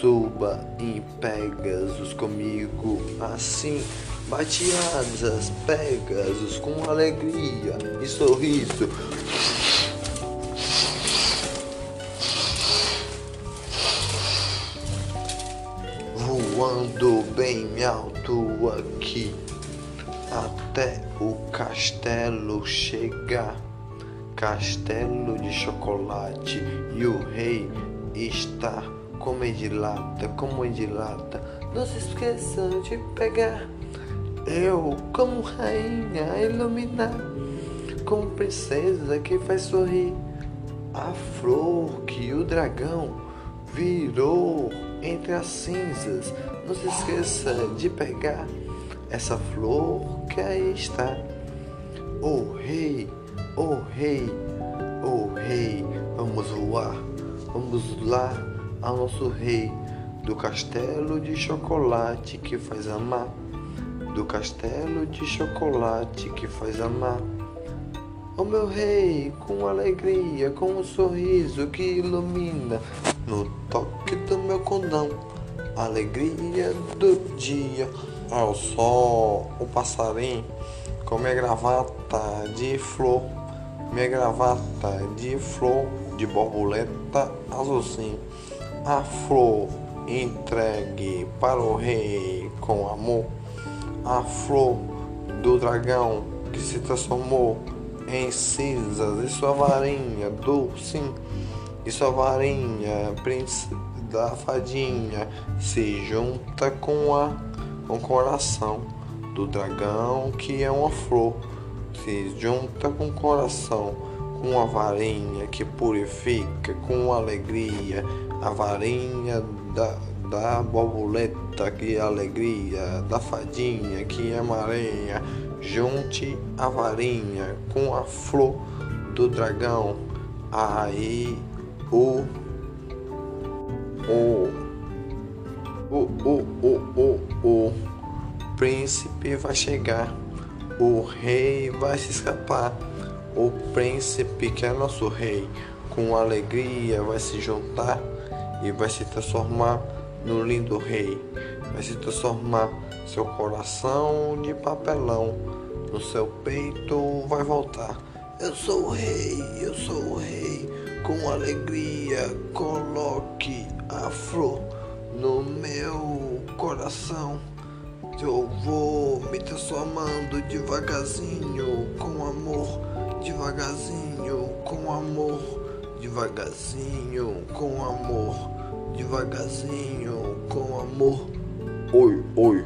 Suba em Pegasus comigo, assim bate asas, Pegasus com alegria e sorriso. Voando bem alto aqui, até o castelo chegar. Castelo de chocolate e o rei está como de lata, como de lata. Não se esqueça de pegar. Eu, como rainha, iluminar, como princesa que faz sorrir. A flor que o dragão virou entre as cinzas. Não se esqueça de pegar essa flor que aí está. O rei, o rei, o rei, vamos voar, vamos lá ao nosso rei do castelo de chocolate que faz amar, do castelo de chocolate que faz amar. O meu rei, com alegria, com um sorriso que ilumina, no toque do meu condão, alegria do dia, ao sol, o passarinho, com minha gravata de flor, minha gravata de flor, de borboleta azulzinho. A flor entregue para o rei com amor, a flor do dragão que se transformou em cinzas e sua varinha do sim. E sua varinha da fadinha se junta com a com o coração do dragão que é uma flor se junta com o coração com a varinha que purifica com alegria a varinha da, da borboleta que é alegria, da fadinha que é marinha, junte a varinha com a flor do dragão, aí o o o o o o, o príncipe vai chegar, o rei vai se escapar, o príncipe que é nosso rei, com alegria vai se juntar e vai se transformar no lindo rei. Vai se transformar seu coração de papelão. No seu peito vai voltar. Eu sou o rei, eu sou o rei. Com alegria, coloque a flor no meu coração. Eu vou me transformando devagarzinho, com amor, devagarzinho, com amor devagarzinho, com amor, devagarzinho, com amor. Oi, oi,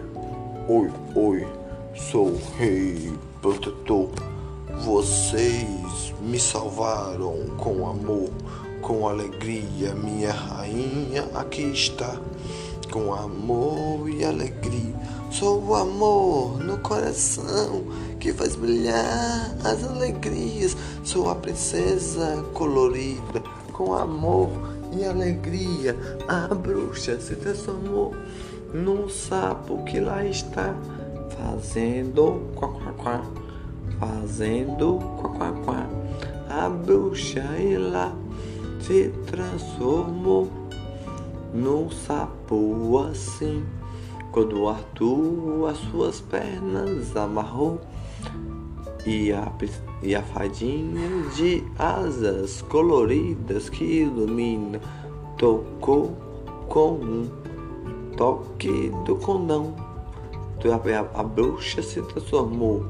oi, oi, sou o rei protetor. Vocês me salvaram com amor, com alegria, minha rainha aqui está. Com amor e alegria, sou o amor no coração que faz brilhar as alegrias. Sou a princesa colorida, com amor e alegria. A bruxa se transformou num sapo que lá está, fazendo quá fazendo quá quá. A bruxa e lá se transformou num sapo assim. Quando Arthur as suas pernas amarrou e a, e a fadinha de asas coloridas que ilumina tocou com um toque do condão. A, a bruxa se transformou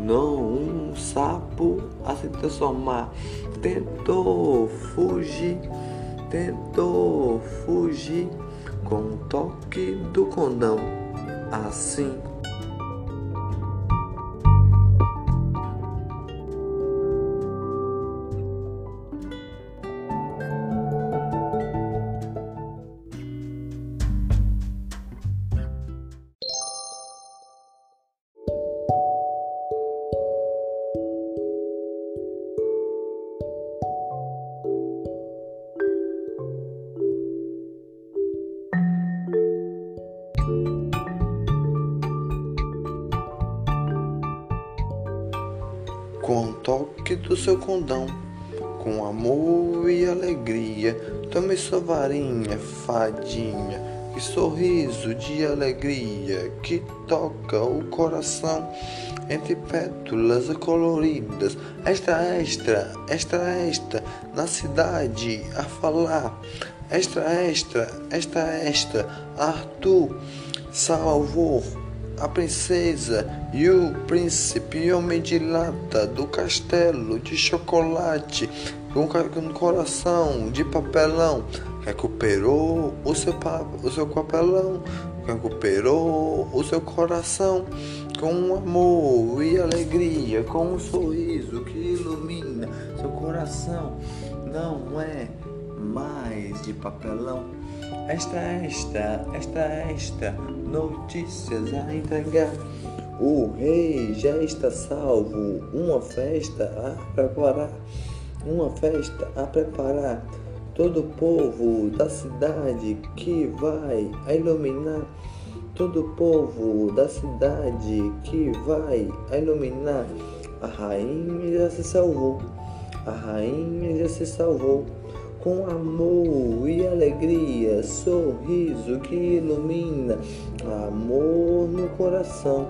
num sapo a se transformar. Tentou fugir, tentou fugir com um toque do condão. Assim seu condão, com amor e alegria. Tome sua varinha, fadinha, e sorriso de alegria que toca o coração entre pétalas coloridas. Extra, extra, extra, extra, na cidade a falar. Extra, extra, extra, extra, Arthur salvou a princesa e o príncipe homem de lata do castelo de chocolate com um coração de papelão recuperou o seu, o seu papelão, recuperou o seu coração com amor e alegria, com um sorriso que ilumina seu coração. Não é mais de papelão. Esta, esta, esta, esta, notícias a entregar. O rei já está salvo, uma festa a preparar, uma festa a preparar. Todo o povo da cidade que vai a iluminar, todo o povo da cidade que vai a iluminar. A rainha já se salvou, a rainha já se salvou com amor e alegria, sorriso que ilumina, amor no coração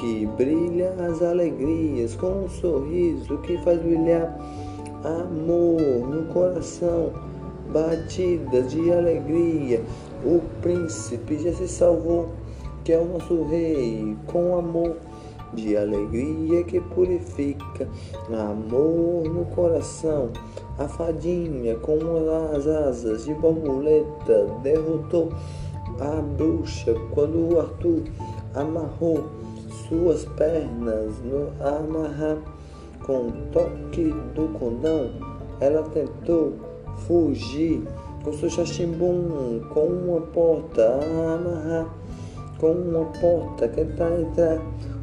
que brilha as alegrias, com um sorriso que faz brilhar amor no coração, batidas de alegria. O príncipe já se salvou, que é o nosso rei, com amor de alegria que purifica, amor no coração. A fadinha com as asas de borboleta derrotou a bruxa quando o Arthur amarrou suas pernas no amarrar. Com o toque do condão, ela tentou fugir com seu chachimbum, com uma porta a amarrar, com uma porta que entrar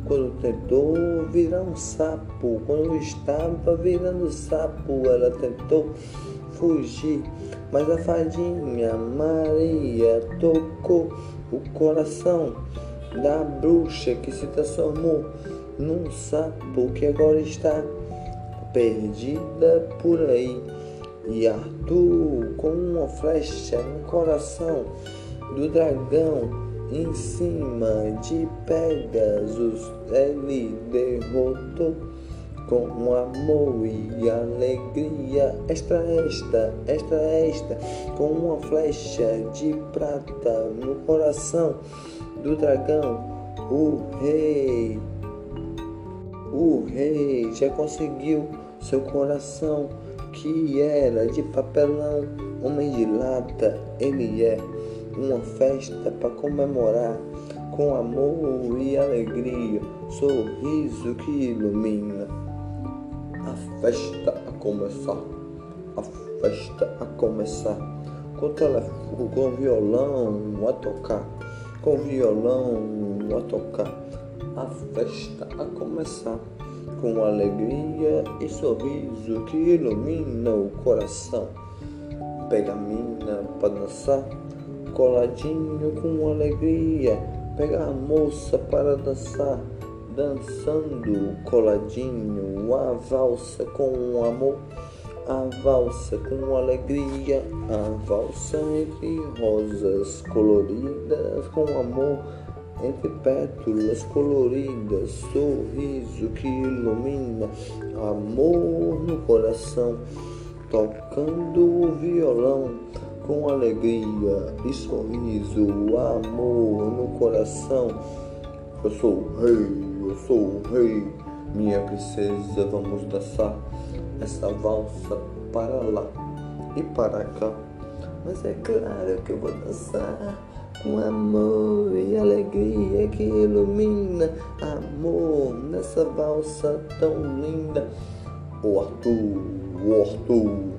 quando tentou virar um sapo, quando estava virando sapo, ela tentou fugir, mas a fadinha Maria tocou o coração da bruxa que se transformou num sapo que agora está perdida por aí. E Arthur, com uma flecha no coração do dragão, em cima de Pegasus, ele derrotou. Com amor e alegria, esta, esta, esta, esta, com uma flecha de prata no coração do dragão, o rei, o rei já conseguiu seu coração que era de papelão, homem de lata, ele é uma festa para comemorar com amor e alegria, sorriso que ilumina. A festa a começar, a festa a começar, com telefone, com violão a tocar, com violão a tocar, a festa a começar, com alegria e sorriso que ilumina o coração. Pega a mina para dançar coladinho com alegria, pega a moça para dançar, dançando coladinho, a valsa com amor, a valsa com alegria, a valsa entre rosas coloridas com amor, entre pétalas coloridas, sorriso que ilumina, amor no coração, tocando o violão com alegria e sorriso, amor no coração. Eu sou o rei, eu sou o rei, minha princesa, vamos dançar essa valsa para lá e para cá. Mas é claro que eu vou dançar com amor e alegria que ilumina amor nessa valsa tão linda. O Arthur, o Arthur.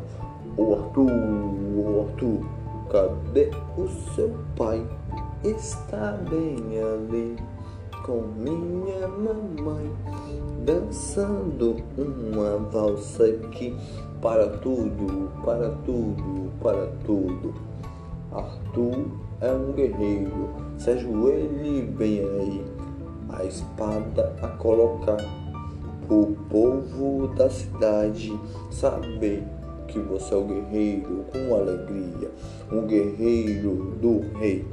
O Arthur, o Arthur, cadê o seu pai? Está bem ali com minha mamãe, dançando uma valsa aqui para tudo, para tudo, para tudo. Arthur é um guerreiro, se ajoelhe bem aí, a espada a colocar, o povo da cidade saber que você é o guerreiro com alegria, um guerreiro do rei,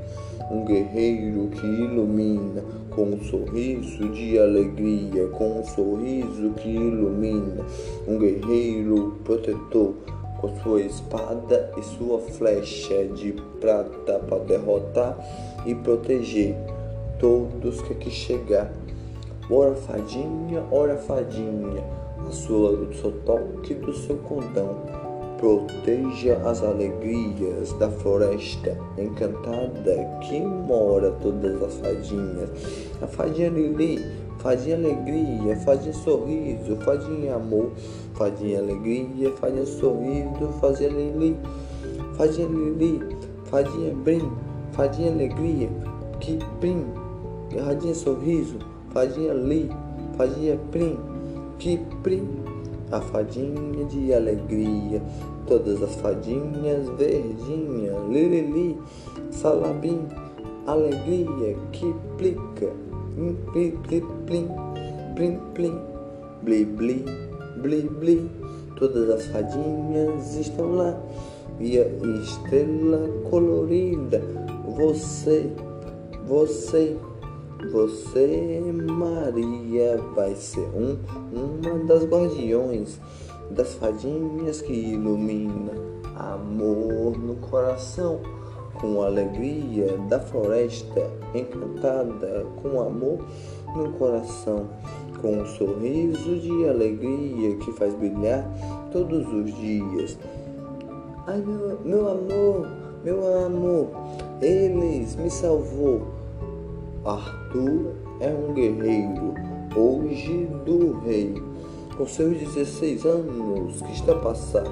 um guerreiro que ilumina com um sorriso de alegria, com um sorriso que ilumina, um guerreiro protetor com sua espada e sua flecha de prata para derrotar e proteger todos que aqui chegar. Ora fadinha, ora fadinha, a sua do seu toque do seu condão. Proteja as alegrias da floresta encantada que mora todas as fadinhas. A fadinha Lili, fadinha alegria, fadinha sorriso, fadinha amor, fadinha alegria, fadinha sorriso, fadinha Lili, fadinha Lili, fadinha brim, fadinha alegria, que brim, fadinha sorriso, fadinha li, fadinha prim, que prim, a fadinha de alegria, todas as fadinhas verdinha, lirili, salabim, alegria que plica, plim, plim, plim, plim, plim, bli, bli, bli, bli, todas as fadinhas estão lá, e a estrela colorida, você, você, você, Maria, vai ser um, uma das guardiões das fadinhas que ilumina amor no coração, com alegria da floresta encantada, com amor no coração, com um sorriso de alegria que faz brilhar todos os dias. Ai, meu, meu amor, meu amor, eles me salvou. Arthur é um guerreiro, hoje do rei, com seus 16 anos que está passar,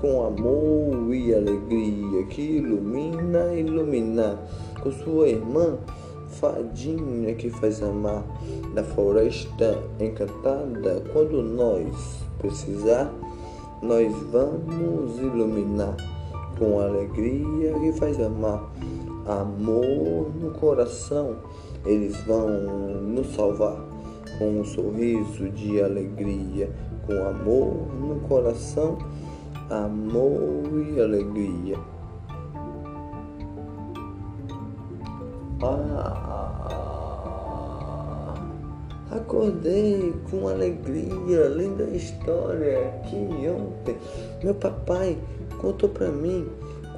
com amor e alegria que ilumina, ilumina, com sua irmã fadinha que faz amar da floresta encantada, quando nós precisar, nós vamos iluminar com alegria que faz amar. Amor no coração, eles vão nos salvar com um sorriso de alegria, com amor no coração, amor e alegria. Ah, acordei com alegria, linda história que ontem meu papai contou para mim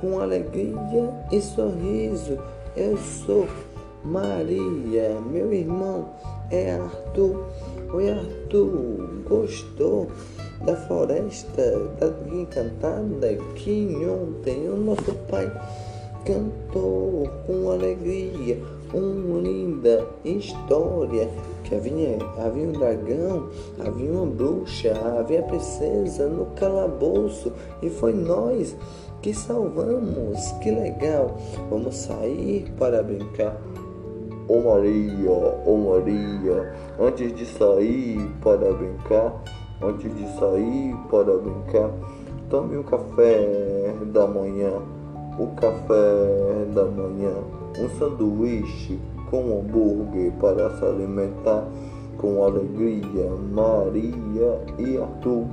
com alegria e sorriso. Eu sou Maria, meu irmão é Arthur. Oi, Arthur, gostou da floresta da encantada que ontem o nosso pai cantou com alegria uma linda história que havia, havia um dragão, havia uma bruxa, havia a princesa no calabouço e foi nós que salvamos, que legal. Vamos sair para brincar. Ô oh Maria, ô oh Maria, antes de sair para brincar, antes de sair para brincar, tome um café da manhã, o café da manhã, um sanduíche com hambúrguer para se alimentar com alegria, Maria e Arthur,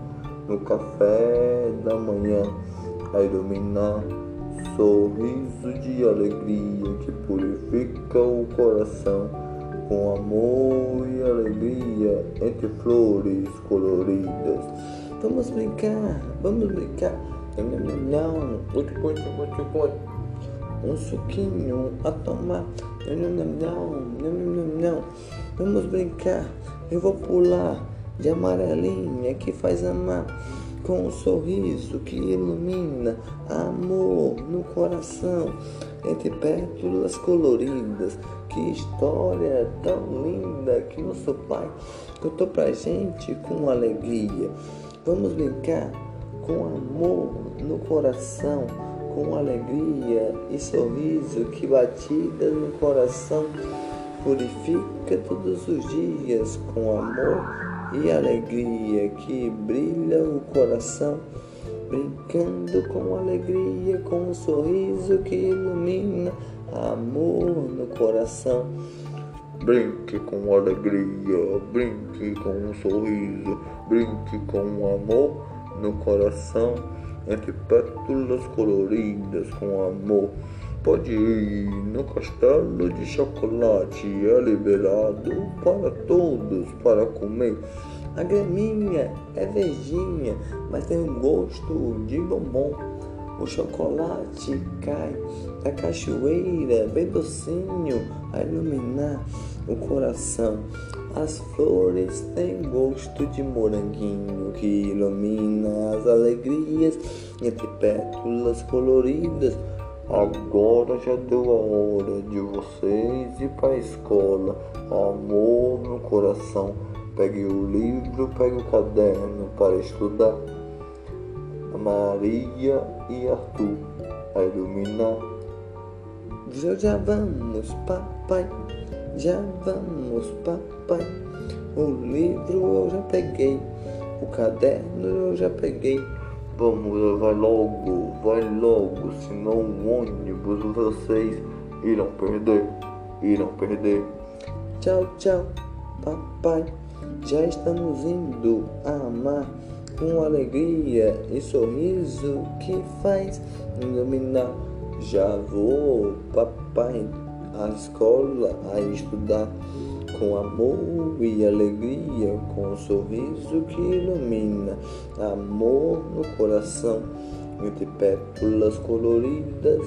no café da manhã a iluminar sorriso de alegria que purifica o coração com amor e alegria entre flores coloridas. Vamos brincar, vamos brincar. Não, não, não. Um suquinho a tomar. Não, não, não, não, não, não. Vamos brincar. Eu vou pular de amarelinha que faz amar com um sorriso que ilumina amor no coração, entre pétalas coloridas. Que história tão linda que nosso pai contou pra gente com alegria. Vamos brincar com amor no coração, com alegria e sorriso que batida no coração purifica todos os dias com amor e alegria que brilha o coração, brincando com alegria, com um sorriso que ilumina amor no coração. Brinque com alegria, brinque com um sorriso, brinque com amor no coração, entre pétalas coloridas com amor. Pode ir no castelo de chocolate, é liberado para todos para comer. A graminha é verdinha, mas tem um gosto de bombom. O chocolate cai da cachoeira, bem docinho, a iluminar o coração. As flores têm gosto de moranguinho que ilumina as alegrias entre pétalas coloridas. Agora já deu a hora de vocês ir para a escola. Amor no coração. Pegue o livro, pegue o caderno para estudar. Maria e Arthur a iluminar. Já, já vamos, papai. Já vamos, papai. O livro eu já peguei. O caderno eu já peguei. Vamos, vai logo, vai logo, senão o ônibus vocês irão perder, irão perder. Tchau, tchau, papai. Já estamos indo amar com alegria e sorriso que faz iluminar. Já vou, papai, à escola a estudar com amor e alegria, com um sorriso que ilumina, amor no coração, entre pétalas coloridas